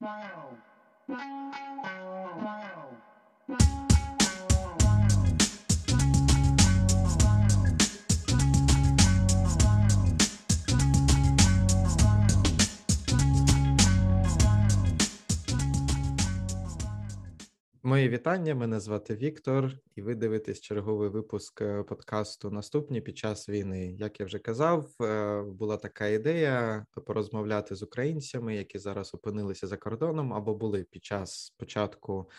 Wow. Wow. Wow. Мої вітання. Мене звати Віктор, і ви дивитесь черговий випуск е, подкасту Наступні під час війни. Як я вже казав, е, була така ідея порозмовляти з українцями, які зараз опинилися за кордоном або були під час початку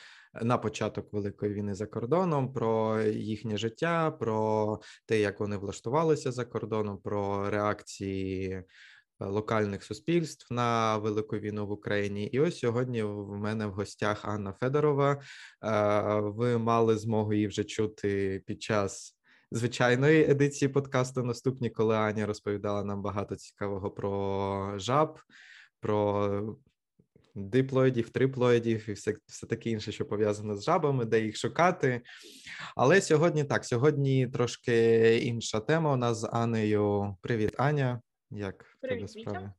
на початок великої війни за кордоном, про їхнє життя, про те, як вони влаштувалися за кордоном, про реакції. Е, локальних суспільств на велику війну в Україні. І ось сьогодні в мене в гостях Анна Федорова. Е, ви мали змогу її вже чути під час звичайної едиції подкасту. Наступні, коли Аня розповідала нам багато цікавого про жаб, про диплоїдів, триплоїдів і все все таке інше, що пов'язане з жабами, де їх шукати. Але сьогодні так, сьогодні трошки інша тема. У нас з Анею. Привіт, Аня. Як Привіт, справи?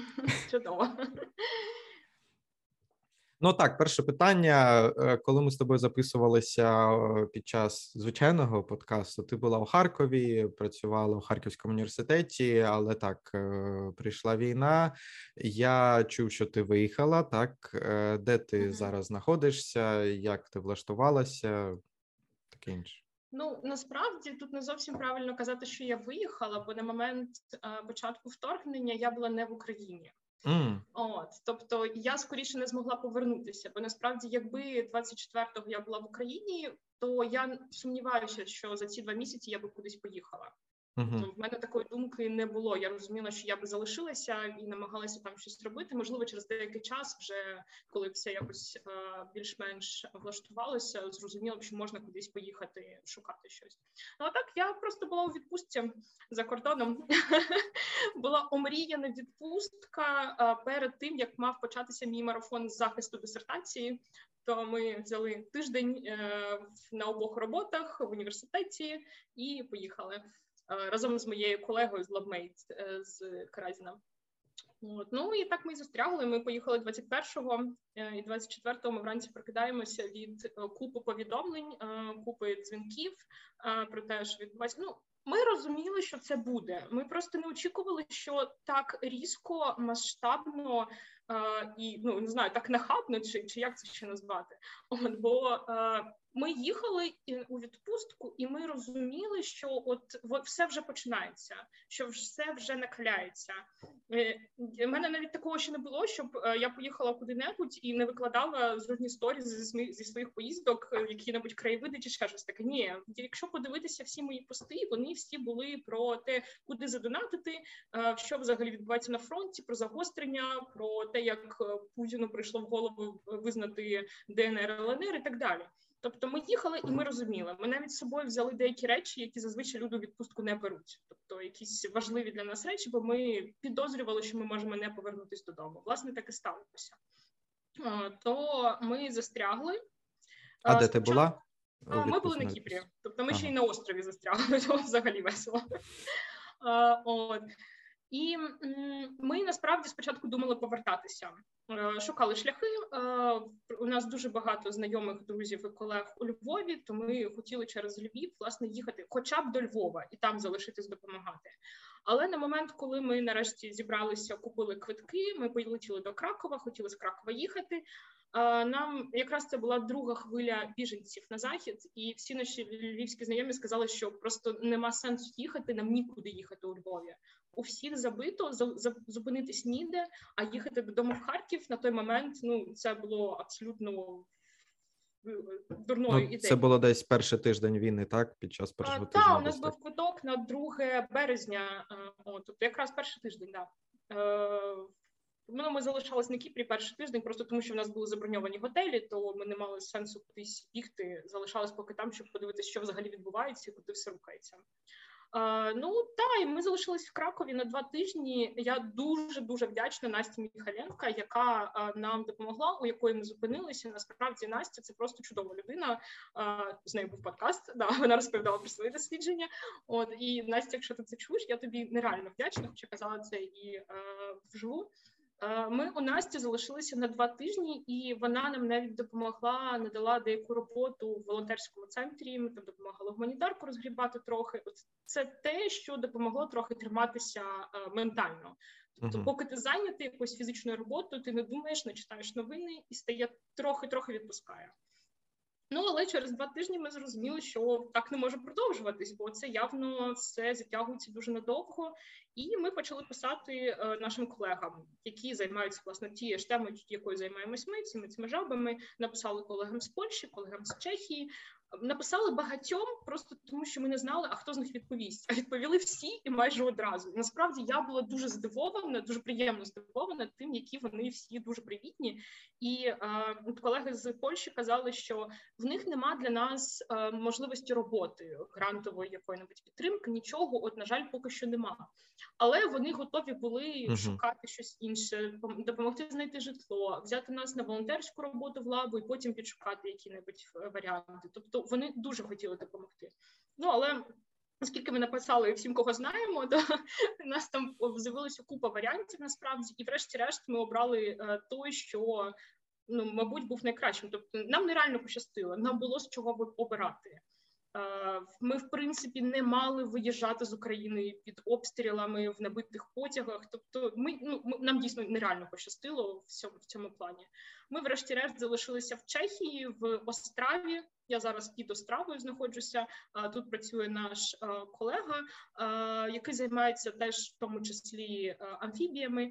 Чудово. Ну так, перше питання. Е, коли ми з тобою записувалися е, під час звичайного подкасту, ти була у Харкові, працювала у Харківському університеті, але так е, прийшла війна. Я чув, що ти виїхала. Так, де ти mm-hmm. зараз знаходишся? Як ти влаштувалася? Таке інше. Ну насправді тут не зовсім правильно казати, що я виїхала, бо на момент е, початку вторгнення я була не в Україні. Mm. От, тобто я скоріше не змогла повернутися, бо насправді, якби 24-го я була в Україні, то я сумніваюся, що за ці два місяці я би кудись поїхала. Uh-huh. В мене такої думки не було. Я розуміла, що я би залишилася і намагалася там щось робити. Можливо, через деякий час, вже коли все якось е, більш-менш влаштувалося, зрозуміло, що можна кудись поїхати шукати щось. Ну а так я просто була у відпустці за кордоном. Була омріяна відпустка е, перед тим, як мав початися мій марафон з захисту дисертації. То ми взяли тиждень е, на обох роботах в університеті і поїхали. Е, разом з моєю колегою з е, з Каразіна. От. Ну і так ми і застрягли. Ми поїхали 21-го е, і 24-го ми вранці прокидаємося від купи повідомлень, купи дзвінків про те, що відбувається. Ну ми розуміли, що це буде. Ми просто не очікували, що так різко, масштабно і ну не знаю, так нахабно, чи чи як це ще назвати. От, Бо ми їхали у відпустку, і ми розуміли, що от все вже починається, що все вже накаляється. Е, У мене навіть такого ще не було, щоб е, я поїхала куди-небудь і не викладала зрозні сторі зі зі своїх поїздок, е, які-небудь краєвиди чи ще щось таке. Ні, якщо подивитися всі мої пости, вони всі були про те, куди задонатити, що взагалі відбувається на фронті, про загострення, про те, як Путіну прийшло в голову визнати ДНР ЛНР і так далі. Тобто ми їхали і ми розуміли. Ми навіть з собою взяли деякі речі, які зазвичай люди у відпустку не беруть. Тобто якісь важливі для нас речі, бо ми підозрювали, що ми можемо не повернутися додому. Власне, так і сталося. То ми застрягли. А де ти була? Ми були на Кіпрі, тобто ми ага. ще й на острові застрягли, то взагалі весело. От. І ми насправді спочатку думали повертатися, е, шукали шляхи. Е, у нас дуже багато знайомих друзів і колег у Львові, то ми хотіли через Львів власне їхати, хоча б до Львова, і там залишитись допомагати. Але на момент, коли ми нарешті зібралися, купили квитки, ми полетіли до Кракова, хотіли з Кракова їхати. Нам якраз це була друга хвиля біженців на захід, і всі наші львівські знайомі сказали, що просто нема сенсу їхати. Нам нікуди їхати у Львові. У всіх забито зупинитись ніде, а їхати додому в Харків на той момент. Ну це було абсолютно дурною ну, ідеєю. Це було десь перший тиждень війни, так під час першого тижня? Так, у нас був квиток на 2 березня. О, тобто якраз перший тиждень, да. Е, Ну, ми залишалися на Кіпрі перший тиждень, просто тому що в нас були заброньовані готелі, то ми не мали сенсу кудись бігти. Залишалось поки там, щоб подивитися, що взагалі відбувається, і куди все рухається. Uh, ну та і ми залишились в Кракові на два тижні. Я дуже дуже вдячна Насті Міхаленка, яка uh, нам допомогла, у якої ми зупинилися. Насправді Настя це просто чудова людина. Uh, з нею був подкаст. Да, вона розповідала про свої дослідження. От і Настя, якщо ти це чуєш, я тобі нереально вдячна, хоча казала це і вживу. Ми у Насті залишилися на два тижні, і вона нам навіть допомогла, надала деяку роботу в волонтерському центрі. Ми там допомагали гуманітарку розгрібати трохи. Це те, що допомогло трохи триматися е, ментально. Тобто, uh-huh. поки ти зайнятий якоюсь фізичною роботою, ти не думаєш, не читаєш новини і стає трохи-трохи відпускає. Ну але через два тижні ми зрозуміли, що так не може продовжуватись, бо це явно все затягується дуже надовго. І ми почали писати е, нашим колегам, які займаються власне тією ж темою, якою займаємось ми цими цими жабами. Написали колегам з Польщі, колегам з Чехії, Написали багатьом, просто тому що ми не знали, а хто з них відповість. А відповіли всі і майже одразу. Насправді я була дуже здивована, дуже приємно здивована тим, які вони всі дуже привітні. І е, колеги з Польщі казали, що в них нема для нас е, можливості роботи грантової якої-небудь підтримки. Нічого, от на жаль, поки що нема. Але вони готові були uh-huh. шукати щось інше, допомогти знайти житло, взяти нас на волонтерську роботу в лабу і потім підшукати які-небудь е, варіанти. Тобто вони дуже хотіли допомогти. Ну але оскільки ми написали всім, кого знаємо, то у нас там з'явилася купа варіантів насправді, і, врешті-решт, ми обрали е, той, що ну, мабуть, був найкращим. Тобто, нам нереально пощастило, нам було з чого обирати. Е, ми, в принципі, не мали виїжджати з України під обстрілами в набитих потягах. Тобто, ми ну нам дійсно нереально пощастило в цьому в цьому плані. Ми, врешті-решт, залишилися в Чехії в Остраві. Я зараз під Остравою знаходжуся. Тут працює наш колега, який займається теж в тому числі амфібіями.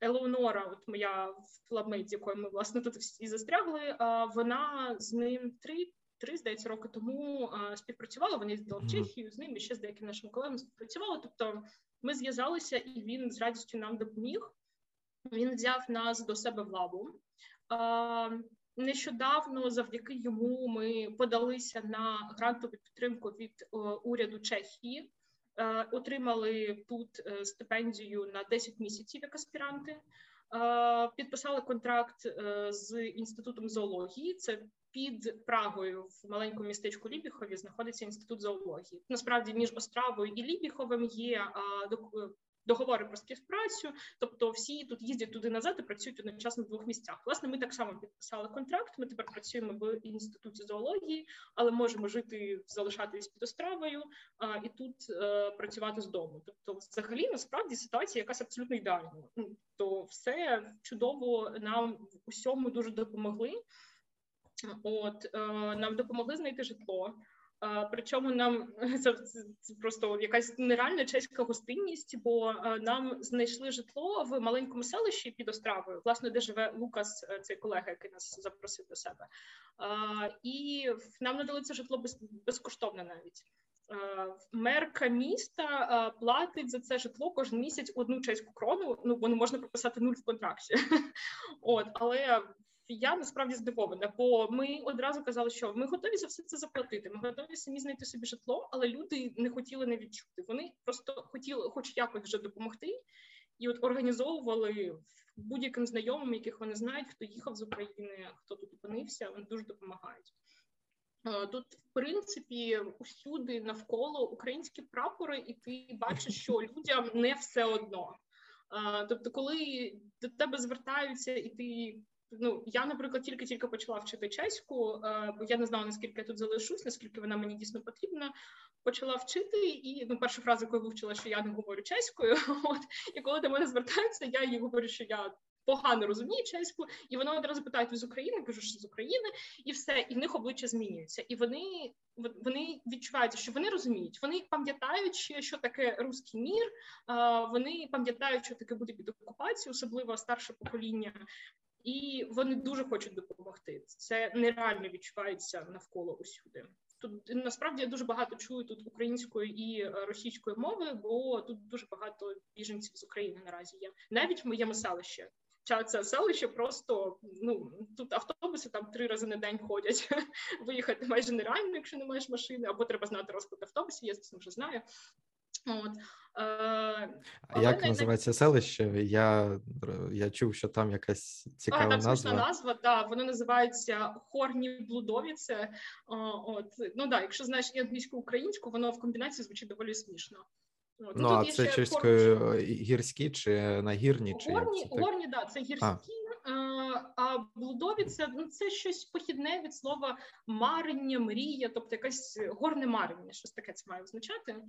Елеонора, от моя flatmate, з якою ми власне тут всі застрягли. Вона з ним три. Три здається роки тому співпрацювала. Вони їздили в Чехію з ним і ще з деякими нашими колегами співпрацювали. Тобто ми зв'язалися, і він з радістю нам допоміг. Він взяв нас до себе в лабу. Нещодавно, завдяки йому, ми подалися на грантову підтримку від е, уряду Чехії, е, отримали тут е, стипендію на 10 місяців як аспіранти. Підписали контракт з інститутом зоології. Це під Прагою в маленькому містечку Лібіхові знаходиться інститут зоології. Насправді між Остравою і Лібіховим є договори про співпрацю, тобто всі тут їздять туди назад і працюють одночасно в двох місцях. Власне, ми так само підписали контракт. Ми тепер працюємо в інституті зоології, але можемо жити, залишатись під островою а, і тут а, е, працювати з дому. Тобто, взагалі, насправді ситуація якась абсолютно ідеальна. Ну, то все чудово нам усьому дуже допомогли. От е, нам допомогли знайти житло. Причому нам це, просто якась нереальна чеська гостинність, бо нам знайшли житло в маленькому селищі під Остравою, власне, де живе Лукас, е, цей колега, який нас запросив до себе, і нам надали це житло без, безкоштовно навіть. Мерка міста платить за це житло кожен місяць одну чеську крону. Ну бо не можна прописати нуль в контракті. От але я насправді здивована, бо ми одразу казали, що ми готові за все це заплатити. Ми готові самі знайти собі житло, але люди не хотіли не відчути. Вони просто хотіли, хоч якось вже допомогти, і от організовували будь-яким знайомим, яких вони знають, хто їхав з України, хто тут опинився. Вони дуже допомагають. Тут, в принципі, усюди навколо українські прапори, і ти бачиш, що людям не все одно. Тобто, коли до тебе звертаються, і ти ну я, наприклад, тільки-тільки почала вчити чеську, е, бо я не знала, наскільки я тут залишусь, наскільки вона мені дійсно потрібна. Почала вчити, і ну, перша фраза, яку я вивчила, що я не говорю чеською. От і коли до мене звертаються, я їй говорю, що я. Погано розумію чеську, і вона одразу питають ви з України, кажу, що з України, і все, і в них обличчя змінюється. І вони вони відчувають, що вони розуміють, вони пам'ятають, що таке руський мір. Вони пам'ятають, що таке буде під окупацією, особливо старше покоління і вони дуже хочуть допомогти. Це нереально відчувається навколо усюди. Тут насправді я дуже багато чую тут української і е, російської мови, бо тут дуже багато біженців з України наразі є. Навіть в моєму селищі. Це селище просто ну тут автобуси там три рази на день ходять. Виїхати майже нереально, якщо не маєш машини, або треба знати розклад автобусів. Я це вже знаю. От. Е, Як не, називається селище? Я я чув, що там якась цікава а, там назва. Назва, да, воно називається Хорні Блудовіце. От, ну да, якщо знаєш і англійську українську, воно в комбінації звучить доволі смішно. От. Ну, а це чеською поруч... гірські чи нагірні? Чи горні, це горні, да, це гірські. А, а блудові це ну, це щось похідне від слова марення, мрія, тобто якесь горне марення, щось таке це має означати.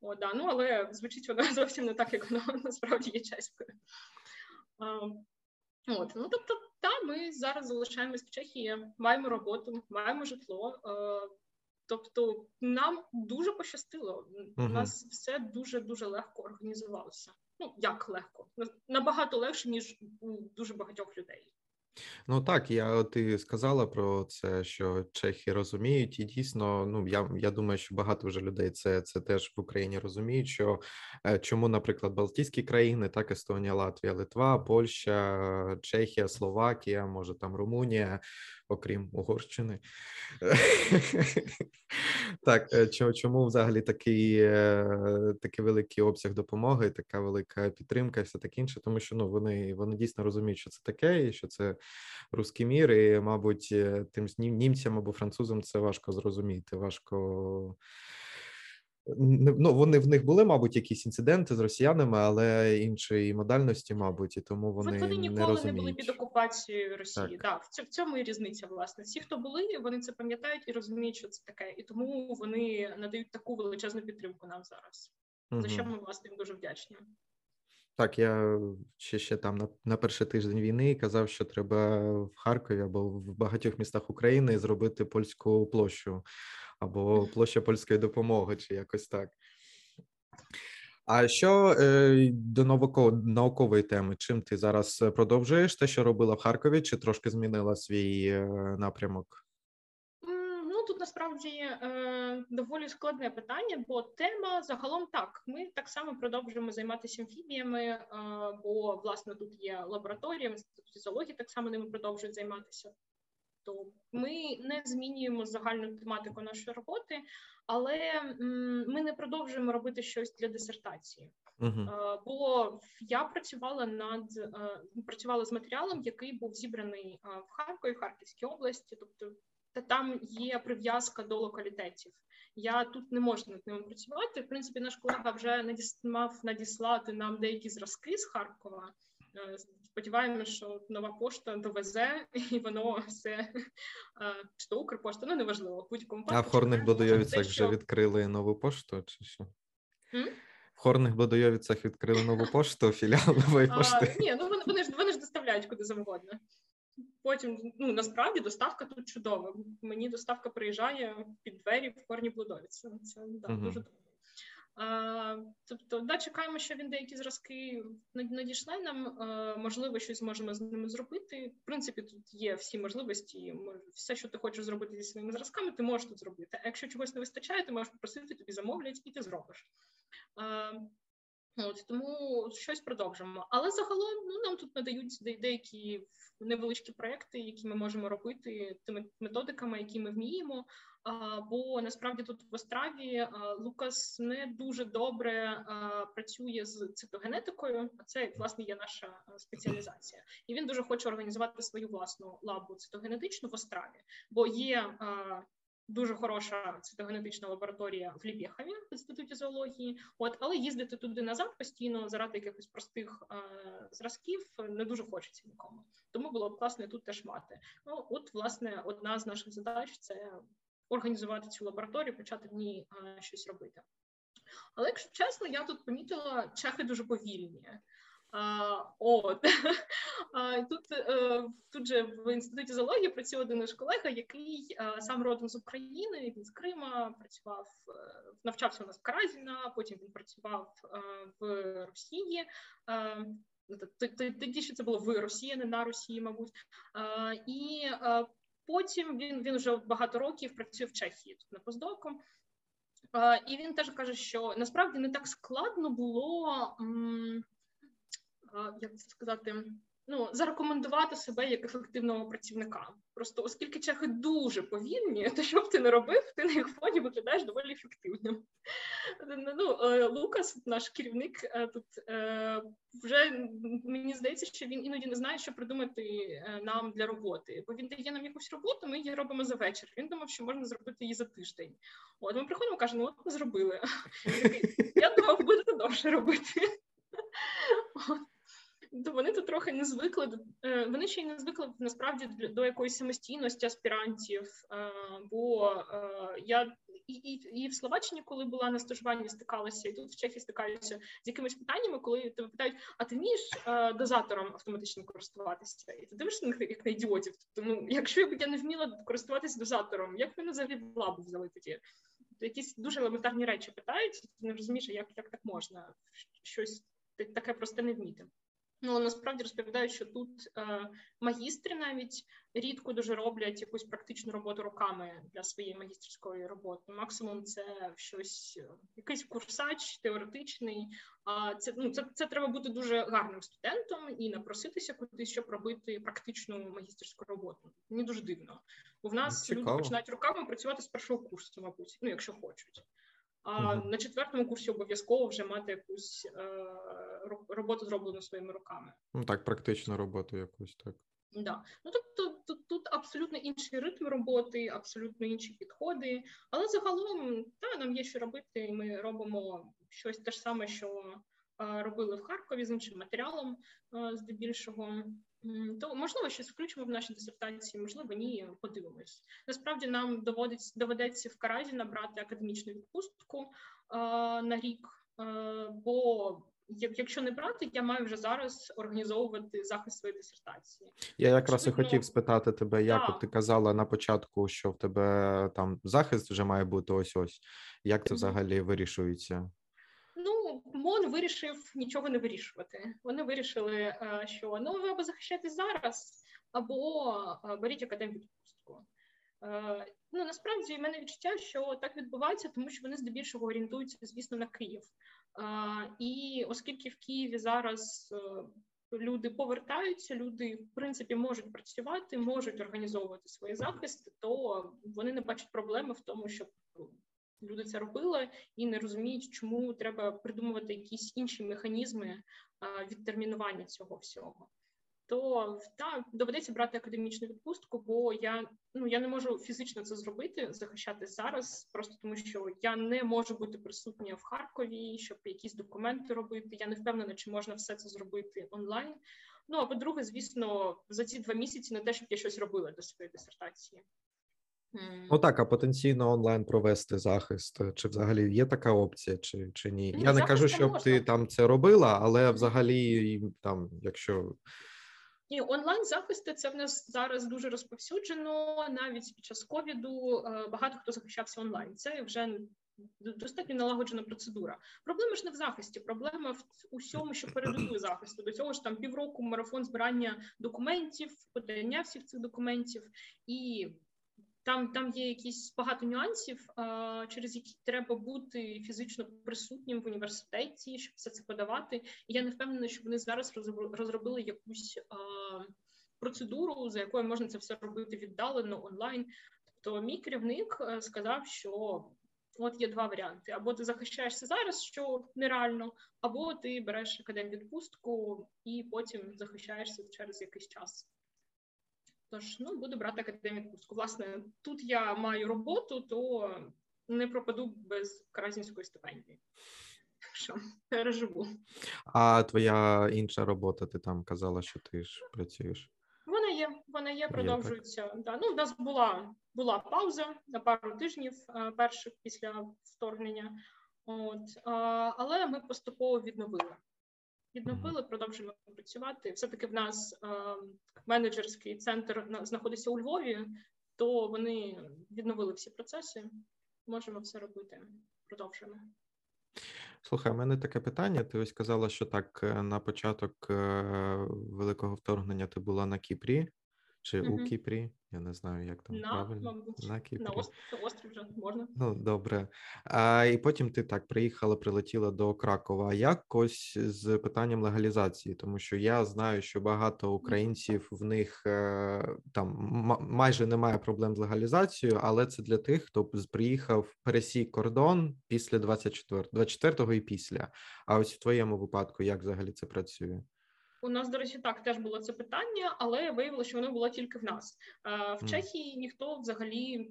О, да, ну, Але звучить воно зовсім не так, як воно насправді є чеською. А, От, ну тобто, та ми зараз залишаємось в Чехії, маємо роботу, маємо житло. Е, тобто, нам дуже пощастило. У нас все дуже дуже легко організувалося. Ну як легко, набагато легше ніж у дуже багатьох людей. Ну так, я ти сказала про це, що чехи розуміють, і дійсно, ну я я думаю, що багато вже людей це це теж в Україні розуміють. Що е, чому, наприклад, Балтійські країни, так Естонія, Латвія, Литва, Польща, Чехія, Словакія, може там Румунія, окрім Угорщини. Так, е, чому взагалі такий е, такий великий обсяг допомоги, така велика підтримка, і все таке інше, тому що ну вони вони дійсно розуміють, що це таке, і що це русський мір, і, мабуть, е, тим німцям або французам це важко зрозуміти, важко. Ну, вони в них були, мабуть, якісь інциденти з росіянами, але іншої модальності, мабуть, і тому вони вони ніколи не, не були під окупацією Росії. Так, да, в цьому і різниця. Власне, всі, хто були, вони це пам'ятають і розуміють, що це таке, і тому вони надають таку величезну підтримку нам зараз. Угу. За що ми власне дуже вдячні. Так, я ще ще там на на перший тиждень війни казав, що треба в Харкові або в багатьох містах України зробити польську площу або площа польської допомоги, чи якось так. А що е, до наукової теми? Чим ти зараз продовжуєш те, що робила в Харкові, чи трошки змінила свій е, напрямок? Ну тут насправді е, доволі складне питання, бо тема загалом так. Ми так само продовжуємо займатися амфібіями, бо власне тут є лабораторія, інститут фізіології так само ними продовжують займатися. То ми не змінюємо загальну тематику нашої роботи, але ми не продовжуємо робити щось для дисертації. Uh-huh. Бо я працювала над е, працювала з матеріалом, який був зібраний е, в Харкові, в Харківській області, тобто та там є прив'язка до локалітетів. Я тут не можу над ними працювати. В принципі, наш колега вже мав надіслати нам деякі зразки з Харкова. Сподіваємося, що нова пошта довезе, і воно все чи то Укрпошта, ну неважливо. будь-якому А в Хорних Бодойовицях вже відкрили нову пошту, чи що? М? В Хорних Бодойовицях відкрили нову пошту, філіал нової пошти. Ні, ну вони, ж вони ж доставляють куди завгодно. Потім ну насправді доставка тут чудова. Мені доставка приїжджає під двері в Хорні Блудовіці. Це да, uh дуже добре. Тобто, да, чекаємо, що він деякі зразки надійшли нам. Можливо, щось зможемо з ними зробити. В принципі, тут є всі можливості. Все, що ти хочеш зробити зі своїми зразками, ти можеш тут зробити. А якщо чогось не вистачає, ти можеш попросити, тобі замовлять, і ти зробиш. От тому щось продовжимо. Але загалом ну нам тут надають деякі невеличкі проекти, які ми можемо робити тими методиками, які ми вміємо. Бо насправді тут в Остраві Лукас не дуже добре працює з цитогенетикою. А це власне є наша спеціалізація, і він дуже хоче організувати свою власну лабу цитогенетичну в Остраві, бо є дуже хороша цитогенетична лабораторія в Ліпєхові в інституті зоології. От, але їздити туди назад постійно заради якихось простих е, зразків не дуже хочеться нікому. Тому було б класно тут теж мати. Ну от, власне, одна з наших задач це організувати цю лабораторію, почати в ній е, щось робити. Але якщо чесно, я тут помітила чехи дуже повільні. А, От тут е, тут же в інституті зоології працює один наш колега, який е, сам родом з України. Він з Крима працював, е, навчався у нас в Каразіна, потім він працював в Росії. Ну, тоді ще це було в Росії, не на Росії, мабуть. І потім він він вже багато років працює в Чехії тут на постдоку. І він теж каже, що насправді не так складно було як це сказати, ну зарекомендувати себе як ефективного працівника. Просто оскільки чехи дуже повільні, то що б ти не робив, ти на їх фоні виглядаєш доволі ефективним. Ну, е, Лукас, наш керівник, е, тут е, вже мені здається, що він іноді не знає, що придумати нам для роботи, бо він дає нам якусь роботу, ми її робимо за вечір. Він думав, що можна зробити її за тиждень. От ми приходимо, кажемо, ну от ми зробили. Я думав, будете довше робити. От то вони тут трохи не звикли е, Вони ще й не звикли насправді до якоїсь самостійності аспірантів. Е, бо е, я і і, і в Словаччині, коли була на стажуванні, стикалася, і тут в Чехії стикаюся з якимись питаннями, коли тебе питають: а ти вмієш дозатором автоматичним користуватися? І ти дивишся на як на ідіотів. Тобто, ну якщо я не вміла користуватися дозатором, як мене взагалі в лабу взяли тоді? Якісь дуже елементарні речі питають, ти не розумієш, як як так можна щось таке просто не вміти. Ну насправді розповідають, що тут е, магістри навіть рідко дуже роблять якусь практичну роботу руками для своєї магістрської роботи. Максимум це щось, е, якийсь курсач теоретичний. А це ну це це треба бути дуже гарним студентом і напроситися кудись, щоб робити практичну магістерську роботу. Мені дуже дивно. Бо в нас Цікаво. люди починають руками працювати з першого курсу, мабуть, ну якщо хочуть. А на четвертому курсі обов'язково вже мати якусь е, роботу зроблену своїми руками. Ну так, практичну роботу якусь так. Да. Ну тобто тут, тут абсолютно інший ритм роботи, абсолютно інші підходи. Але загалом та нам є що робити, і ми робимо щось те ж саме, що е, робили в Харкові з іншим матеріалом, е, здебільшого то можливо щось включимо в наші дисертації, можливо, ні, подивимось. Насправді нам доводиться доведеться в Каразі набрати академічну відпустку е, на рік, е, бо якщо не брати, я маю вже зараз організовувати захист своєї дисертації. Я якраз і хотів спитати тебе, як от ти казала на початку, що в тебе там захист вже має бути ось ось. Як це взагалі вирішується? МОН вирішив нічого не вирішувати. Вони вирішили, е, що ну ви або захищаєтесь зараз, або е, беріть академвідпустку. Е, ну насправді в мене відчуття, що так відбувається, тому що вони здебільшого орієнтуються, звісно, на Київ. І оскільки в Києві зараз люди повертаються, люди в принципі можуть працювати, можуть організовувати свої захисти, то вони не бачать проблеми в тому, щоб люди це робили і не розуміють, чому треба придумувати якісь інші механізми відтермінування цього всього. То та доведеться брати академічну відпустку, бо я ну я не можу фізично це зробити, захищати зараз, просто тому що я не можу бути присутня в Харкові, щоб якісь документи робити. Я не впевнена, чи можна все це зробити онлайн. Ну а по-друге, звісно, за ці два місяці не те, щоб я щось робила до своєї дисертації. Ну так, а потенційно онлайн провести захист. Чи взагалі є така опція, чи чи ні? ні Я не кажу, щоб можна. ти там це робила, але взагалі, там, якщо. Ні, онлайн захисти це в нас зараз дуже розповсюджено. Навіть під час ковіду е, багато хто захищався онлайн. Це вже достатньо налагоджена процедура. Проблема ж не в захисті, проблема в усьому, що передує захисту. До цього ж там півроку марафон збирання документів, подання всіх цих документів і. Там там є якісь багато нюансів, через які треба бути фізично присутнім в університеті, щоб все це подавати. І я не впевнена, що вони зараз розробили якусь процедуру, за якою можна це все робити віддалено онлайн. Тобто, мій керівник е, сказав, що от є два варіанти: або ти захищаєшся зараз, що нереально, або ти береш академвідпустку і потім захищаєшся через якийсь час. Тож ну буду брати академію відпустку. Власне, тут я маю роботу, то не пропаду без Каразінської стипендії. Що переживу. А твоя інша робота, ти там казала, що ти ж працюєш? Вона є, вона є, продовжується. Є, да. Ну, У нас була була пауза на пару тижнів перших після вторгнення, От, але ми поступово відновили відновили, продовжуємо працювати. Все таки в нас е, менеджерський центр знаходиться у Львові, то вони відновили всі процеси. Можемо все робити. Продовжуємо. Слухай, у мене таке питання. Ти ось казала, що так е, на початок е, великого вторгнення ти була на Кіпрі. Чи mm-hmm. у Кіпрі. Я не знаю, як там на, правильно мабуть, на Кіпрі. на острів вже можна. Ну добре. А, І потім ти так приїхала, прилетіла до Кракова. Якось з питанням легалізації, тому що я знаю, що багато українців в них е, там майже немає проблем з легалізацією, але це для тих, хто приїхав пересік кордон після 24 24-го і після. А ось в твоєму випадку, як взагалі це працює? У нас, до речі, так теж було це питання, але виявилося, що воно було тільки в нас. Е, в Чехії ніхто взагалі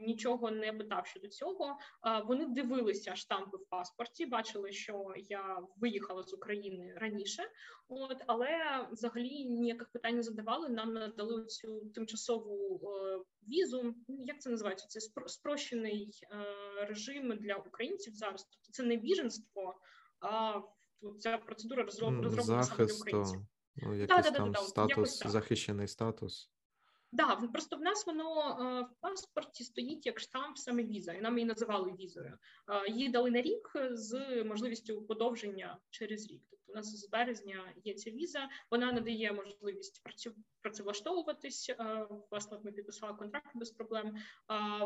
нічого не питав щодо цього. Е, вони дивилися штампи в паспорті, бачили, що я виїхала з України раніше, от але взагалі ніяких питань не задавали. Нам надали цю тимчасову е, візу. Як це називається? Це спрощений режим для українців зараз. Тобто це не біженство. а ця процедура розроблена саме для українців. Ну, якийсь да, там да, статус, захищений статус. Так, да, просто в нас воно е, в паспорті стоїть як штамп саме віза, і нам її називали візою. Е, її дали на рік з можливістю подовження через рік. Тобто у нас з березня є ця віза, вона надає можливість працевлаштовуватись. Е, власне, ми підписали контракт без проблем.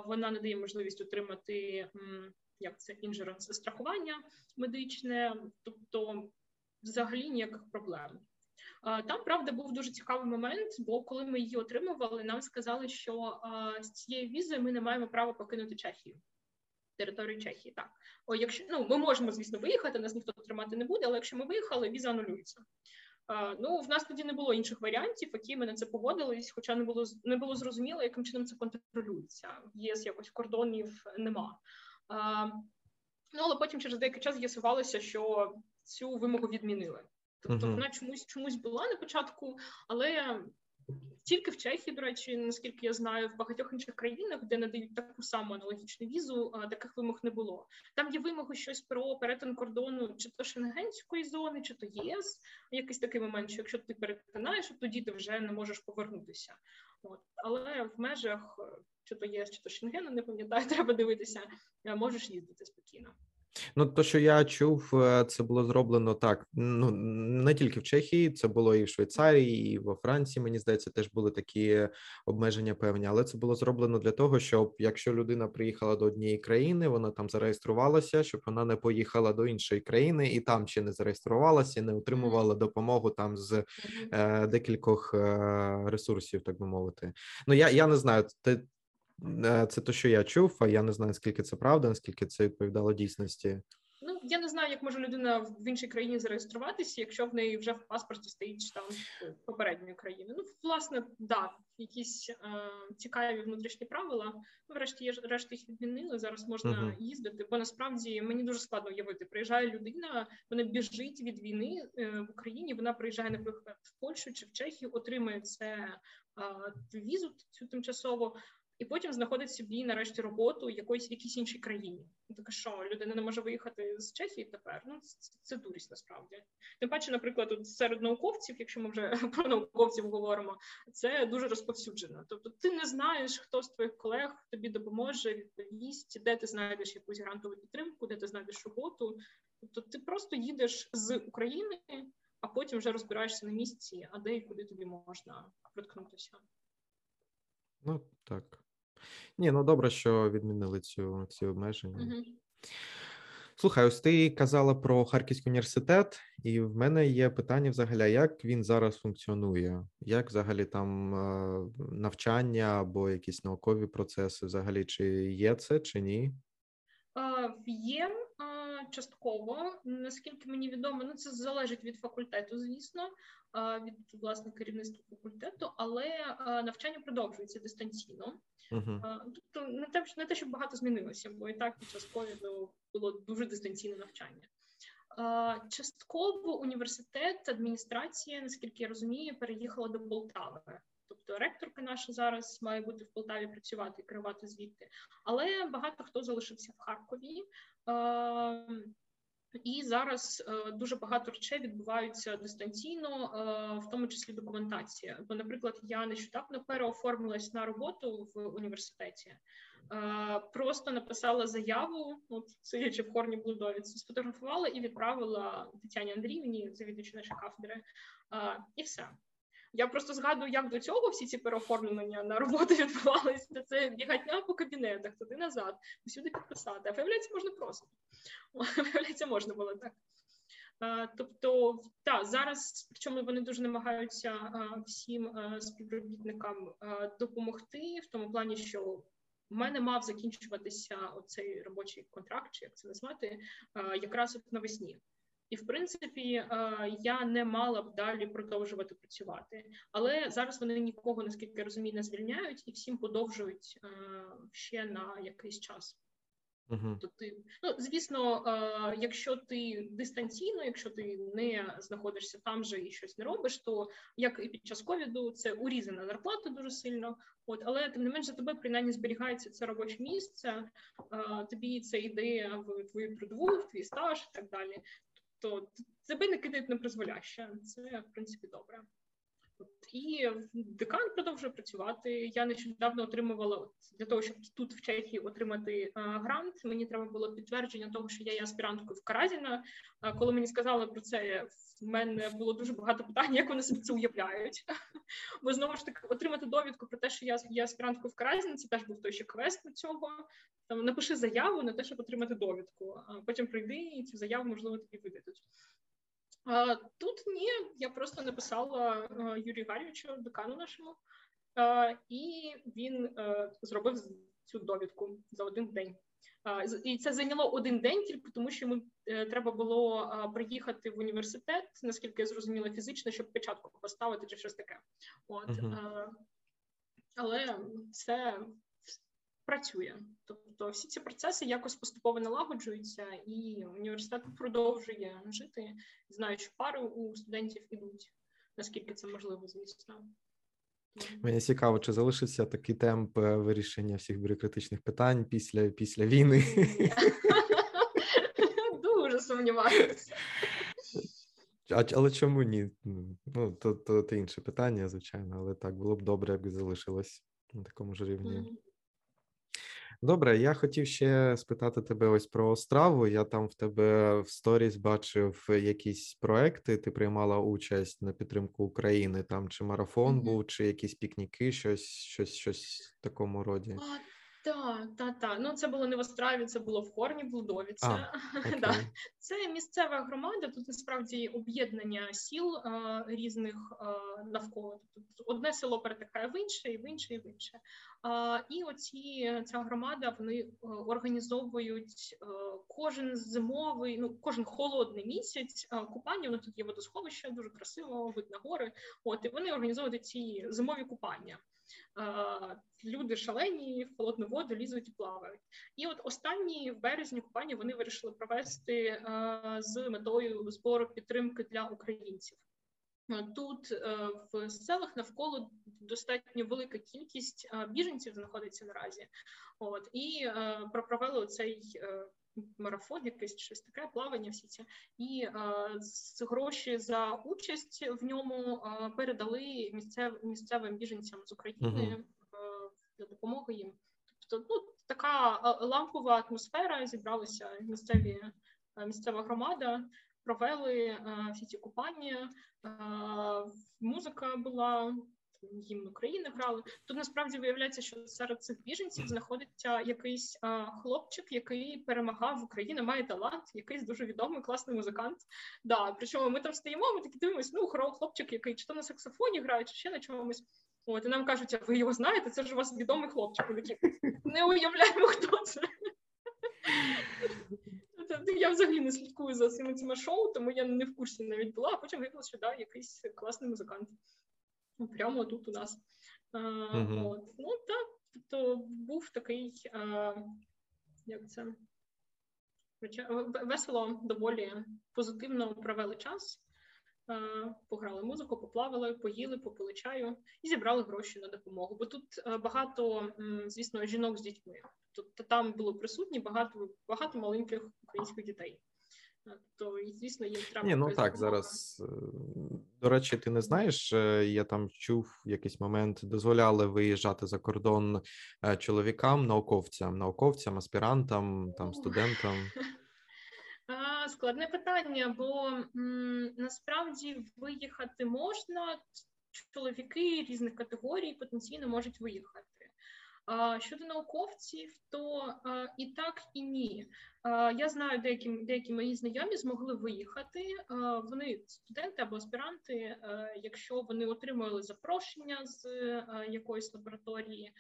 Вона надає можливість отримати як це інжеранс страхування медичне, тобто взагалі ніяких проблем. Там правда був дуже цікавий момент, бо коли ми її отримували, нам сказали, що з цією візою ми не маємо права покинути Чехію. Територію Чехії, так. О, якщо ну ми можемо, звісно, виїхати, нас ніхто тримати не буде, але якщо ми виїхали, віза анулюється. Uh, ну, в нас тоді не було інших варіантів, які ми на це погодились, хоча не було не було зрозуміло, яким чином це контролюється. В ЄС якось кордонів нема. Ну, але потім через деякий час з'ясувалося, що цю вимогу відмінили. Тобто вона чомусь чомусь була на початку, але тільки в Чехії, до речі, наскільки я знаю, в багатьох інших країнах, де надають таку саму аналогічну візу, таких вимог не було. Там є вимоги щось про перетин кордону, чи то Шенгенської зони, чи то ЄС. Якийсь такий момент, що якщо ти перетинаєш, тоді ти вже не можеш повернутися. От. Але в межах чи то ЄС, чи то Шенгену, не пам'ятаю, треба дивитися, можеш їздити спокійно. Ну, то, що я чув, е, це було зроблено так. Ну не тільки в Чехії, це було і в Швейцарії, і во Франції. Мені здається, теж були такі обмеження певні, але це було зроблено для того, щоб якщо людина приїхала до однієї країни, вона там зареєструвалася, щоб вона не поїхала до іншої країни і там ще не зареєструвалася, не отримувала допомогу там з е, декількох е, ресурсів, так би мовити. Ну я я не знаю, ти Е, це те, що я чув, а я не знаю, наскільки це правда, наскільки це відповідало дійсності. Ну я не знаю, як може людина в іншій країні зареєструватися, якщо в неї вже в паспорті стоїть штамп попередньої країни. Ну, власне, да, якісь е, цікаві внутрішні правила. Ну, врешті решті їх відмінили. Зараз можна uh-huh. їздити, бо насправді мені дуже складно уявити. Приїжджає людина, вона біжить від війни е, в Україні. Вона приїжджає наприклад в Польщу чи в Чехію, отримує це е, візу цю тимчасово і потім знаходить собі нарешті роботу якоїсь в якійсь іншій країні. Так що людина не може виїхати з Чехії тепер. Ну це, це дурість насправді. Тим паче, наприклад, тут серед науковців, якщо ми вже про науковців говоримо, це дуже розповсюджено. Тобто, ти не знаєш, хто з твоїх колег тобі допоможе, відповість, де ти знайдеш якусь грантову підтримку, де ти знайдеш роботу. Тобто, ти просто їдеш з України, а потім вже розбираєшся на місці, а де і куди тобі можна приткнутися. Ну так. Ні, ну добре, що відмінили цю ці обмеження. Угу. Слухай, ось ти казала про Харківський університет, і в мене є питання взагалі, як він зараз функціонує? Як взагалі там е, навчання або якісь наукові процеси? Взагалі, чи є це, чи ні? Є частково, наскільки мені відомо, ну це залежить від факультету, звісно, від власне керівництва факультету, але навчання продовжується дистанційно. Uh-huh. Тобто не те, не те, щоб багато змінилося, бо і так під час ковіду було дуже дистанційне навчання. Частково університет, адміністрація, наскільки я розумію, переїхала до Полтави. Тобто ректорка наша зараз має бути в Полтаві працювати і керувати звідти. Але багато хто залишився в Харкові. І зараз е, дуже багато речей відбуваються дистанційно, е, в тому числі документація. Бо, наприклад, я нещодавно переоформилась на роботу в університеті, е, просто написала заяву, от сидячи в хорні блудовіці, сфотографувала і відправила Тетяні Андріївні, завідувачі нашої кафедри, і все. Я просто згадую, як до цього всі ці переоформлення на роботу відбувалися. Це бігатня по кабінетах, туди назад, усюди підписати. А виявляється, можна просто. Виявляється, можна було так. Тобто, так, зараз, причому вони дуже намагаються всім співробітникам допомогти в тому плані, що у мене мав закінчуватися оцей робочий контракт, чи як це назвати, якраз от навесні. І в принципі я не мала б далі продовжувати працювати, але зараз вони нікого наскільки я розумію, не звільняють і всім подовжують ще на якийсь час. Uh-huh. То ти, ну звісно, е, якщо ти дистанційно, якщо ти не знаходишся там же і щось не робиш, то як і під час ковіду це урізана зарплата дуже сильно. От, але тим не менш за тебе принаймні зберігається це робоче місце, е, тобі це йде в твою трудову, в твій стаж і так далі. Тобто тебе не кидають на призволяще. Це в принципі добре. І декан продовжує працювати. Я нещодавно отримувала для того, щоб тут в Чехії отримати грант. Мені треба було підтвердження того, що я є аспіранткою в Каразіна. А, Коли мені сказали про це, в мене було дуже багато питань, як вони собі це уявляють. Бо знову ж таки отримати довідку про те, що я є аспіранткою в Каразіна, це теж був той ще квест до цього. Там напиши заяву на те, щоб отримати довідку. А потім прийди і цю заяву можливо тобі видадуть. Тут ні, я просто написала Юрію Гарівичу, декану нашому, і він е, зробив цю довідку за один день. І це зайняло один день, тільки тому, що йому е, треба було приїхати в університет, наскільки я зрозуміла, фізично, щоб печатку поставити чи щось таке. От uh-huh. але це працює. Тобто всі ці процеси якось поступово налагоджуються, і університет продовжує жити, знаю, що пари у студентів ідуть, наскільки це можливо, звісно. Мені цікаво, чи залишиться такий темп е, вирішення всіх бюрократичних питань після після війни? Дуже сумніваюся. А, Але чому ні? Ну, то, то, то інше питання, звичайно, але так було б добре, якби залишилось на такому ж рівні. Добре, я хотів ще спитати тебе ось про Остраву. Я там в тебе в сторіс бачив якісь проекти. Ти приймала участь на підтримку України. Там чи марафон mm-hmm. був, чи якісь пікніки, щось, щось, щось в такому роді. Так, так, так. Ну це було не в Остраві, це було в Хорні, Блудовіці. да. Це місцева громада. Тут насправді об'єднання сіл а, різних а, навколо. Тут одне село перетикає в інше, і в інше, і в інше. А, І оці ця громада вони е, організовують е, кожен зимовий, ну кожен холодний місяць купання. Воно тут є водосховище, дуже красиво, вид на гори. От і вони організовують ці зимові купання люди шалені в холодну воду лізуть і плавають. І от останні в березні купання вони вирішили провести з метою збору підтримки для українців. Тут е, в селах навколо достатньо велика кількість біженців знаходиться наразі. От і е, провели цей е, марафон, якесь щось таке плавання. Всі ці і гроші за участь в ньому передали місцев, місцевим біженцям з України uh-huh. для допомоги їм. Тобто, ну така лампова атмосфера зібралася місцеві місцева громада провели е, всі ці купання, е, музика була. Гімн України грали. Тут насправді виявляється, що серед цих біженців знаходиться якийсь а, е, хлопчик, який перемагав в Україні, має талант, якийсь дуже відомий, класний музикант. Да, Причому ми там стоїмо, ми такі дивимося, ну хлопчик, який чи то на саксофоні грає, чи ще на чомусь. От і нам кажуть, а ви його знаєте? Це ж у вас відомий хлопчик. Ми такі не уявляємо, хто це. Я взагалі не слідкую за цими цими шоу, тому я не в курсі навіть була, а потім виявилося, що да, якийсь класний музикант. Прямо тут у нас. Uh-huh. от. Ну так, тобто був такий, як це весело, доволі позитивно провели час. Пограли музику, поплавали, поїли, попили чаю і зібрали гроші на допомогу. Бо тут багато, звісно, жінок з дітьми. Тобто там було присутні багато багато маленьких українських дітей. То і звісно, їм треба Ні, ну так допомога. зараз. Е, до речі, ти не знаєш, е, я там чув якийсь момент, дозволяли виїжджати за кордон е, чоловікам, науковцям, науковцям, аспірантам, там студентам. Складне питання, бо м, насправді виїхати можна чоловіки різних категорій потенційно можуть виїхати. Щодо науковців, то і так, і ні. Я знаю, деякі деякі мої знайомі змогли виїхати. Вони студенти або аспіранти, якщо вони отримали запрошення з якоїсь лабораторії,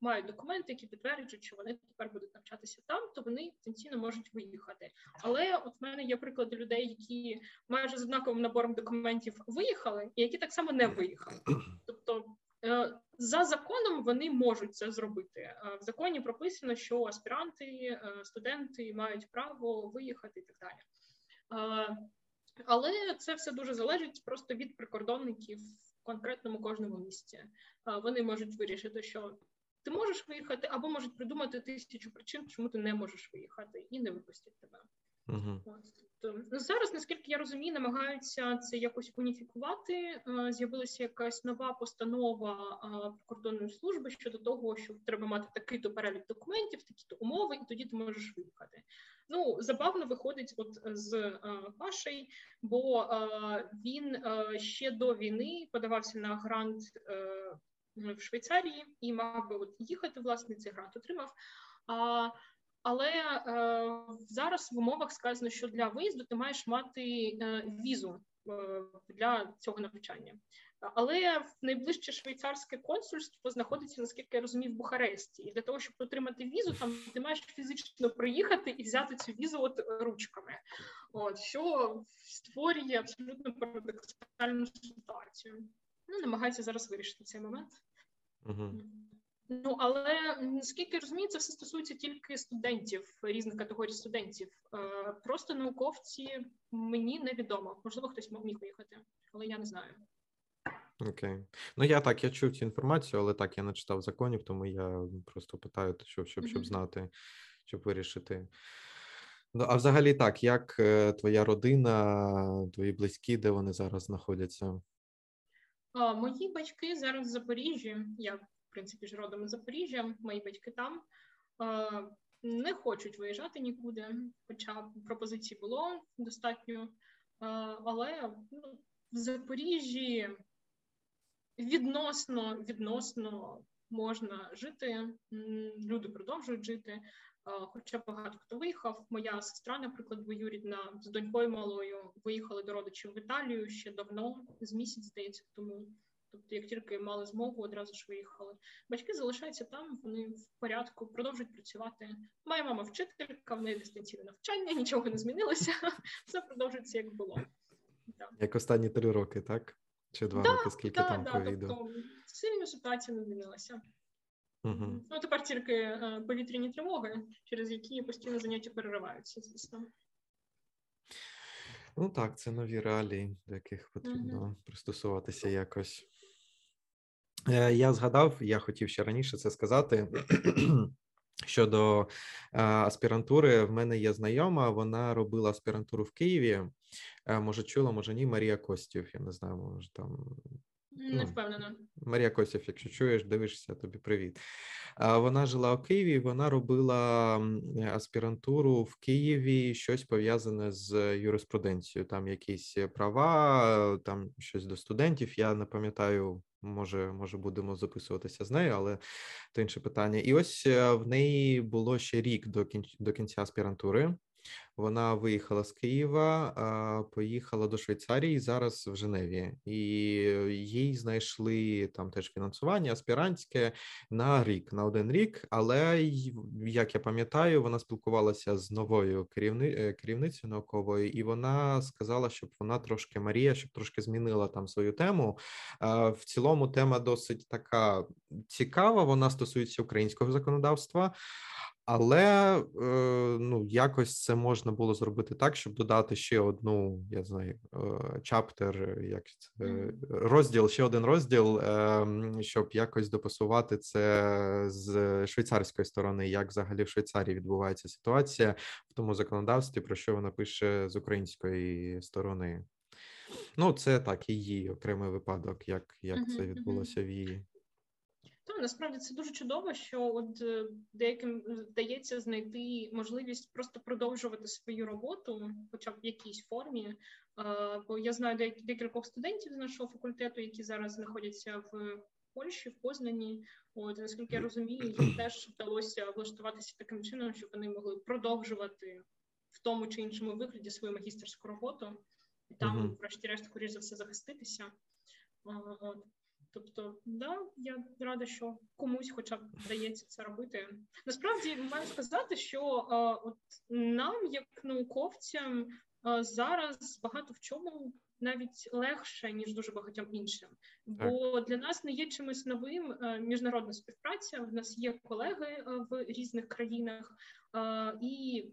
мають документи, які підтверджують, що вони тепер будуть навчатися там, то вони потенційно можуть виїхати. Але от в мене є приклади людей, які майже з однаковим набором документів виїхали, і які так само не виїхали. Тобто за законом вони можуть це зробити. Е, в законі прописано, що аспіранти, е, студенти мають право виїхати і так далі. Але це все дуже залежить просто від прикордонників в конкретному кожному місці. Вони можуть вирішити, що ти можеш виїхати, або можуть придумати тисячу причин, чому ти не можеш виїхати, і не випустять тебе. Угу. Тобто зараз, наскільки я розумію, намагаються це якось уніфікувати. Е, з'явилася якась нова постанова е, прикордонної служби щодо того, що треба мати такий то перелік документів, такі то умови, і тоді ти можеш виїхати. Ну забавно виходить, от з Пашей, е, бо він ще до війни подавався на грант в Швейцарії і мав би от їхати. Власне, цей грант отримав. А але е, зараз в умовах сказано, що для виїзду ти маєш мати е, візу е, для цього навчання. Але найближче швейцарське консульство знаходиться, наскільки я розумію, в Бухаресті. І для того, щоб отримати візу, там ти маєш фізично приїхати і взяти цю візу от ручками, от що створює абсолютно парадоксальну ситуацію. Ну, намагаються зараз вирішити цей момент. Угу. Ну але наскільки розумію, це все стосується тільки студентів різних категорій студентів. Е, просто науковці мені невідомо. Можливо, хтось міг виїхати, але я не знаю. Окей. Ну я так, я чув цю інформацію, але так я не читав законів, тому я просто питаю, щоб щоб, щоб знати, щоб вирішити. Ну, а взагалі так, як е, твоя родина, твої близькі, де вони зараз знаходяться? Мої батьки зараз в Запоріжжі. Я принципі ж родом із Запоріжжя, мої батьки там. Не хочуть виїжджати нікуди, хоча пропозицій було достатньо. Але ну, в Запоріжжі відносно відносно можна жити, люди продовжують жити. Хоча багато хто виїхав. Моя сестра, наприклад, двоюрідна з донькою малою виїхали до родичів в Італію ще давно, з місяць здається, тому Тобто, як тільки мали змогу, одразу ж виїхали. Батьки залишаються там, вони в порядку, продовжують працювати. Моя мама вчителька, в неї дистанційне навчання, нічого не змінилося, все продовжується як було. Як останні три роки, так? Чи два да, роки, скільки да, там ковіду? Тобто сильно ситуація не змінилася. Угу. Ну, тепер тільки е, повітряні тривоги, через які постійно заняття перериваються, звісно. Ну так, це нові реалії, до яких потрібно угу. пристосуватися якось. Е, я згадав, я хотів ще раніше це сказати. Щодо е, аспірантури, в мене є знайома, вона робила аспірантуру в Києві. Е, може, чула, може ні, Марія Костів. Я не знаю, може там не ну, впевнена. Марія Костів, якщо чуєш, дивишся, тобі привіт. Вона жила у Києві, вона робила аспірантуру в Києві, щось пов'язане з юриспруденцією. Там якісь права, там щось до студентів. Я не пам'ятаю Може, може, будемо записуватися з нею, але то інше питання. І ось е, в неї було ще рік до кінця до кінця аспірантури. Вона виїхала з Києва, поїхала до Швейцарії зараз в Женеві, і їй знайшли там теж фінансування аспірантське на рік, на один рік. Але як я пам'ятаю, вона спілкувалася з новою керівни... Е, керівницею науковою, і вона сказала, щоб вона трошки Марія, щоб трошки змінила там свою тему. В цілому тема досить така цікава. Вона стосується українського законодавства. Але е, ну якось це можна було зробити так, щоб додати ще одну, я знаю, чаптер, як це розділ, ще один розділ, ем, щоб якось допасувати це з швейцарської сторони, як взагалі в Швейцарії відбувається ситуація в тому законодавстві, про що вона пише з української сторони. Ну, це так, її окремий випадок, як як це відбулося в її. Насправді це дуже чудово, що от е, деяким вдається знайти можливість просто продовжувати свою роботу, хоча б в якійсь формі. Бо я знаю декількох студентів з нашого факультету, які зараз знаходяться в Польщі, в Познані. От наскільки я розумію, їм теж вдалося влаштуватися таким чином, щоб вони могли продовжувати в тому чи іншому вигляді свою магістерську роботу, і там, врешті-решт, скоріш за все, захиститися. От. Тобто, да, я рада, що комусь, хоча б вдається це робити. Насправді маю сказати, що а, от нам, як науковцям, а, зараз багато в чому навіть легше ніж дуже багатьом іншим, бо так. для нас не є чимось новим а, міжнародна співпраця. В нас є колеги в різних країнах і.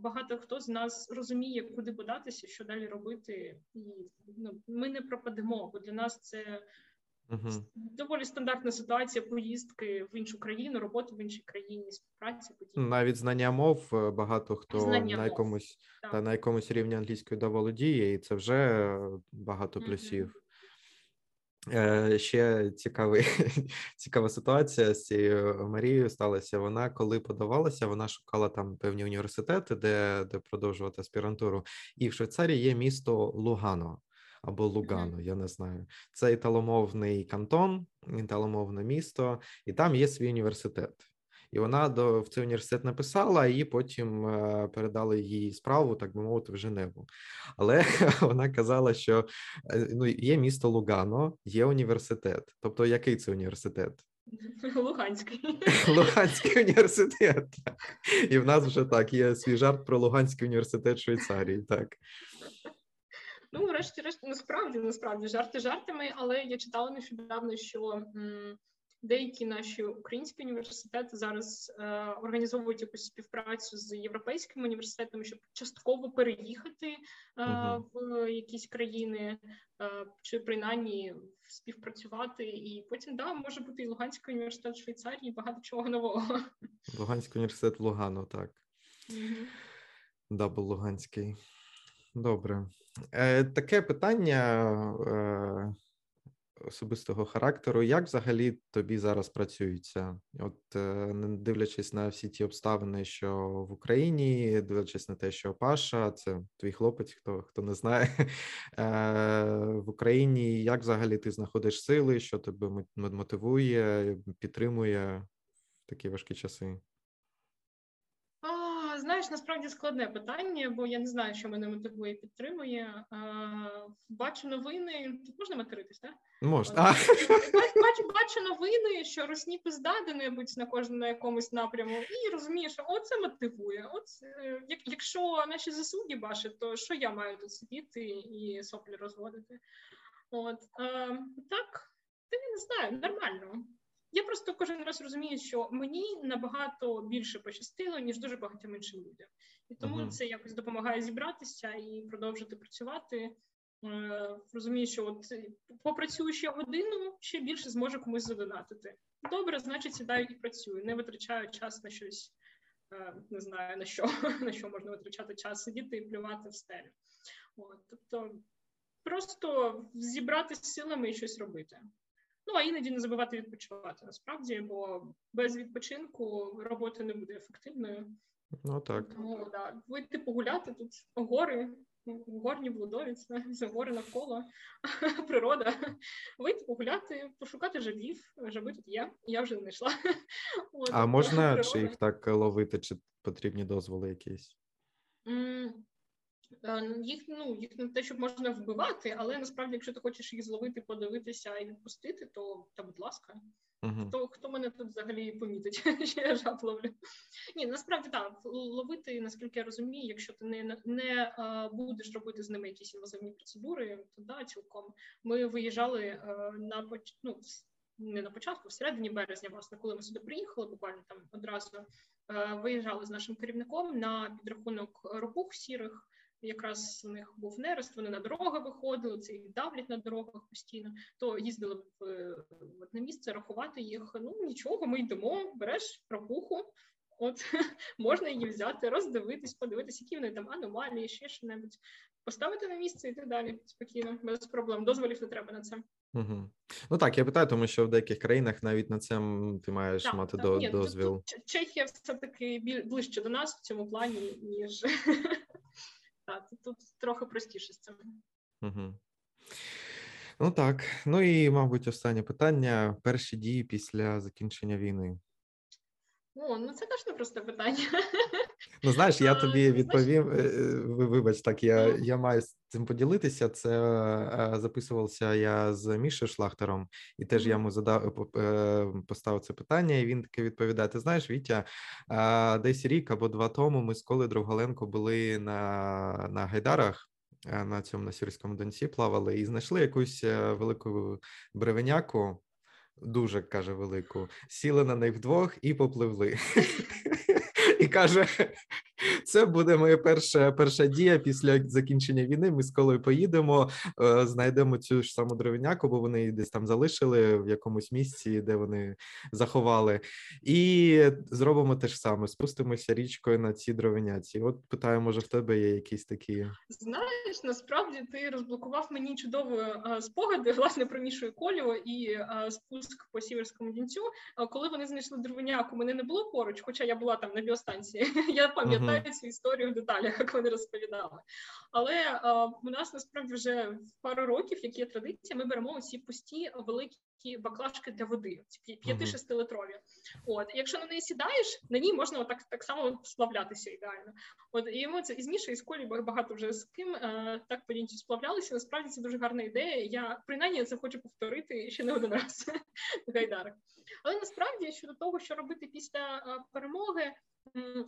Багато хто з нас розуміє, куди податися, що далі робити, і ну ми не пропадемо, бо для нас це Угу. Доволі стандартна ситуація поїздки в іншу країну, роботи в іншій країні, співпраці події. Навіть знання мов е, багато хто знання на якомусь мов. та на якомусь рівні англійської доволодіє, і це вже багато плюсів. Угу. Е, Ще цікавий, цікава ситуація з цією Марією сталася. Вона коли подавалася, вона шукала там певні університети, де де продовжувати аспірантуру. І в Швейцарії є місто Лугано або Лугано, я не знаю. Це італомовний кантон, італомовне місто, і там є свій університет. І вона до в цей університет написала, і потім е, передали їй справу, так би мовити, в Женеву. Але вона казала, що е, ну є місто Лугано, є університет. Тобто, який це університет? Луганський Луганський університет. І в нас вже так є свій жарт про Луганський університет Швейцарії. Так. Ну, врешті-решт, насправді, насправді, жарти жартами, але я читала нещодавно, що м, деякі наші українські університети зараз е, організовують якусь співпрацю з європейськими університетами, щоб частково переїхати е, в якісь країни, е, чи принаймні співпрацювати. І потім да, може бути і Луганський університет в Швейцарії, багато чого нового. Луганський університет в Лугану, так. uh Дабл Луганський. Добре. Е, Таке питання е, особистого характеру. Як взагалі тобі зараз працюється? От е, дивлячись на всі ті обставини, що в Україні, дивлячись на те, що Паша, це твій хлопець, хто хто не знає е, в Україні, як взагалі ти знаходиш сили, що тебе мотивує, підтримує в такі важкі часи? Знаєш, насправді складне питання, бо я не знаю, що мене мотивує, підтримує. Бачу новини. Тут можна материтись, так? Можна. Бачу, бачу новини, що росні пизда де-небудь на кожному на якомусь напряму, і розумію, що оце мотивує. От е, як, якщо наші засуді бачать, то що я маю тут сидіти і соплі розводити? От так, та я не знаю, нормально. Я просто кожен раз розумію, що мені набагато більше пощастило, ніж дуже багатьом іншим людям, і тому uh-huh. це якось допомагає зібратися і продовжити працювати. Е, розумію, що от попрацюю ще годину, ще більше зможу комусь задонатити. Добре, значить, сідаю і працюю, не витрачаю час на щось, е, не знаю на що на що можна витрачати час, сидіти і плювати в стелю. От, Тобто просто зібратися силами і щось робити. Ну а іноді не забувати відпочивати насправді, бо без відпочинку робота не буде ефективною. Ну так. Тому да, вийти погуляти тут гори, горні блудовіці, гори навколо природа. Вийти погуляти, пошукати жабів. Жаби тут є, я вже знайшла. От, а можна природа. чи їх так ловити, чи потрібні дозволи якісь? Е, їх ну їх не те, щоб можна вбивати, але насправді, якщо ти хочеш їх зловити, подивитися і відпустити, то та будь ласка, uh-huh. хто хто мене тут взагалі помітить, що я жаб ловлю? Ні, насправді так ловити, наскільки я розумію, якщо ти не не а, будеш робити з ними якісь інвазивні процедури, то да, цілком ми виїжджали а, е, на ну, не на початку, в середині березня, власне, коли ми сюди приїхали, буквально там одразу е, виїжджали з нашим керівником на підрахунок ропух сірих якраз у них був нерест, вони на дороги виходили, це їх давлять на дорогах постійно, то їздили в, в одне місце рахувати їх. Ну нічого, ми йдемо, береш рахуху, от можна її взяти, роздивитись, подивитись, які вони там аномалії, ще що небудь, поставити на місце і так далі спокійно, без проблем. Дозволів не треба на це. Угу. Ну так, я питаю, тому що в деяких країнах навіть на це ти маєш так, мати так. до, Ні, дозвіл. Тут Чехія все-таки біль, ближче до нас в цьому плані, ніж так, тут трохи простіше з цим. Угу. Ну так. Ну і, мабуть, останнє питання: перші дії після закінчення війни. О, ну це теж непросте питання. Ну, знаєш, я тобі відповім. Е, е, вибач, так, я я маю з цим поділитися. Це е, записувався я з Мішою Шлахтером, і теж я йому задав поставив це питання, і він таки відповідає: Ти знаєш, Вітя, десь рік або два тому ми з Колею Довголенко були на, на Гайдарах. На цьому на сірському донці плавали і знайшли якусь велику бревеняку, дуже каже велику, сіли на них вдвох і попливли. І каже: це буде моя перша перша дія після закінчення війни. Ми з колою поїдемо, е, знайдемо цю ж саму дровиняку, бо вони її десь там залишили в якомусь місці, де вони заховали, і зробимо те ж саме. Спустимося річкою на ці дровиняці. От питаю, може, в тебе є якісь такі. Знаєш, насправді ти розблокував мені чудові е, спогади власне про Мішу Колю і е, спуск по сіверському дінцю. Коли вони знайшли дровиняку, мене не було поруч, хоча я була там на біостанції. Я пам'ятаю цю історію в деталях, як вони розповідали. Але а, у нас насправді вже пару років, як є традиція, ми беремо усі пусті великі. Баклажки для води, ці 5-6 литрові. От, якщо на неї сідаєш, на ній можна отак так само сплавлятися ідеально. От і ми це із Мішою, і з Колі багато вже з ким е, так подінці сплавлялися. Насправді це дуже гарна ідея. Я принаймні це хочу повторити ще не один раз в гайдарах. Але насправді щодо того, що робити після е, перемоги,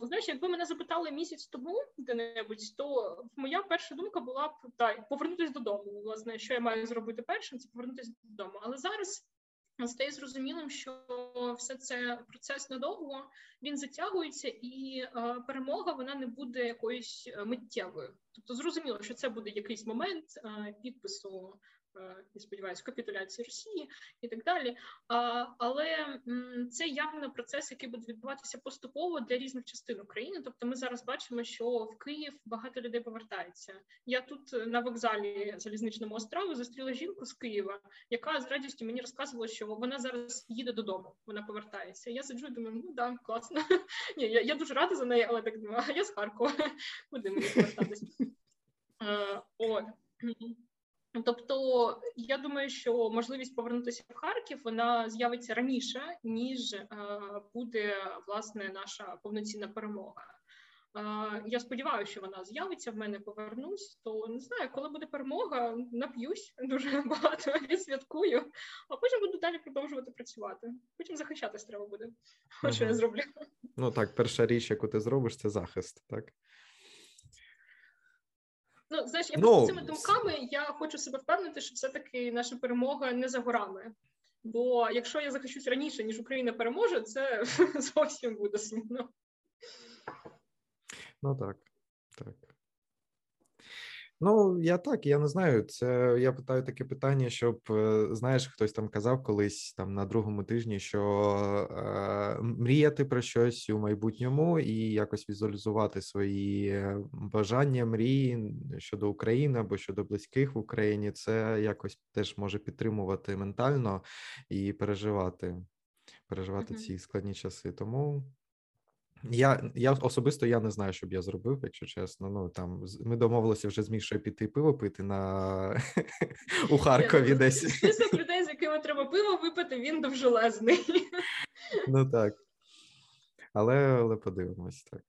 Знаєш, якби мене запитали місяць тому де-небудь, то моя перша думка була б та повернутися додому. Власне, що я маю зробити першим, це повернутися додому. Але зараз стає зрозумілим, що все це процес надовго він затягується, і е, перемога вона не буде якоюсь е, миттєвою. Тобто, зрозуміло, що це буде якийсь момент е, підпису я е, сподіваюся, капітуляції Росії і так далі. Але це явно процес, який буде відбуватися поступово для різних частин України. Тобто, ми зараз бачимо, що в Київ багато людей повертається. Я тут на вокзалі залізничному острову зустріла жінку з Києва, яка з радістю мені розказувала, що вона зараз їде додому. Вона повертається. Я сиджу і думаю, ну да, класно. Ні, я я дуже рада за неї, але так думаю, а я з Харкова. Куди мені повертатись? Е, О. Тобто, я думаю, що можливість повернутися в Харків вона з'явиться раніше, ніж е, буде власне наша повноцінна перемога. Е, я сподіваюся, що вона з'явиться в мене. Повернусь, то не знаю, коли буде перемога, нап'юсь дуже багато відсвяткую, а потім буду далі продовжувати працювати. Потім захищатись треба буде. Ага. Що я зроблю? Ну так, перша річ, яку ти зробиш, це захист, так. Ну, знаєш, я ну, цими думками я хочу себе впевнити, що все-таки наша перемога не за горами. Бо якщо я захищусь раніше, ніж Україна переможе, це зовсім буде сумно. Ну так, так. Ну, я так, я не знаю. Це я питаю таке питання, щоб е, знаєш, хтось там казав колись там на другому тижні, що е, мріяти про щось у майбутньому і якось візуалізувати свої е, бажання, мрії щодо України або щодо близьких в Україні. Це якось теж може підтримувати ментально і переживати, переживати mm-hmm. ці складні часи. Тому я я особисто я не знаю, що б я зробив, якщо чесно. Ну там ми домовилися вже з Мішою піти пиво пити на у Харкові. Десь список людей, з якими треба пиво випити, він довжелезний. Ну так. Але але подивимось так.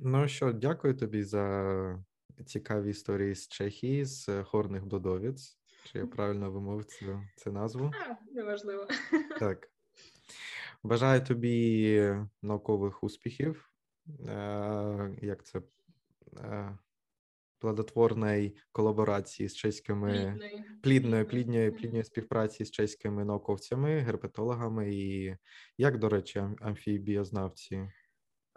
Ну що, дякую тобі за цікаві історії з Чехії, з Хорних Додовіць. Чи я правильно вимовив цю, цю назву? А, Неважливо. Так. Бажаю тобі наукових успіхів, е, як це е, плодотворної колаборації з чеськими плідної плідної плідної співпраці з чеськими науковцями, герпетологами і як, до речі, амфібіознавці?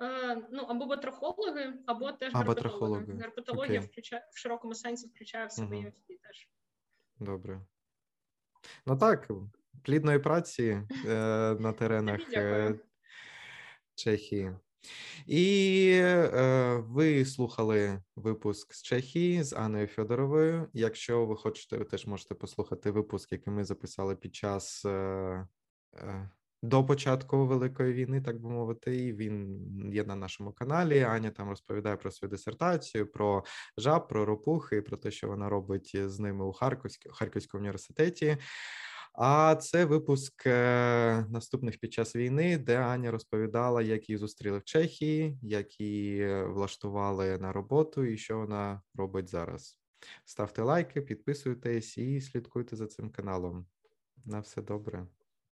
Е, ну, або батрохологи, або теж або герпетологи. Герпетологія okay. включає в широкому сенсі включає в себе uh-huh. і теж. Добре. Ну так, плідної праці е, на теренах е, Чехії. І е, ви слухали випуск з Чехії з Анною Федоровою. Якщо ви хочете, ви теж можете послухати випуск, який ми записали під час. Е, е, до початку великої війни, так би мовити, і він є на нашому каналі. Аня там розповідає про свою дисертацію, про жаб, про ропухи, про те, що вона робить з ними у Харківському Харківському університеті. А це випуск е, наступних під час війни, де Аня розповідала, як її зустріли в Чехії, як її влаштували на роботу, і що вона робить зараз. Ставте лайки, підписуйтесь і слідкуйте за цим каналом. На все добре.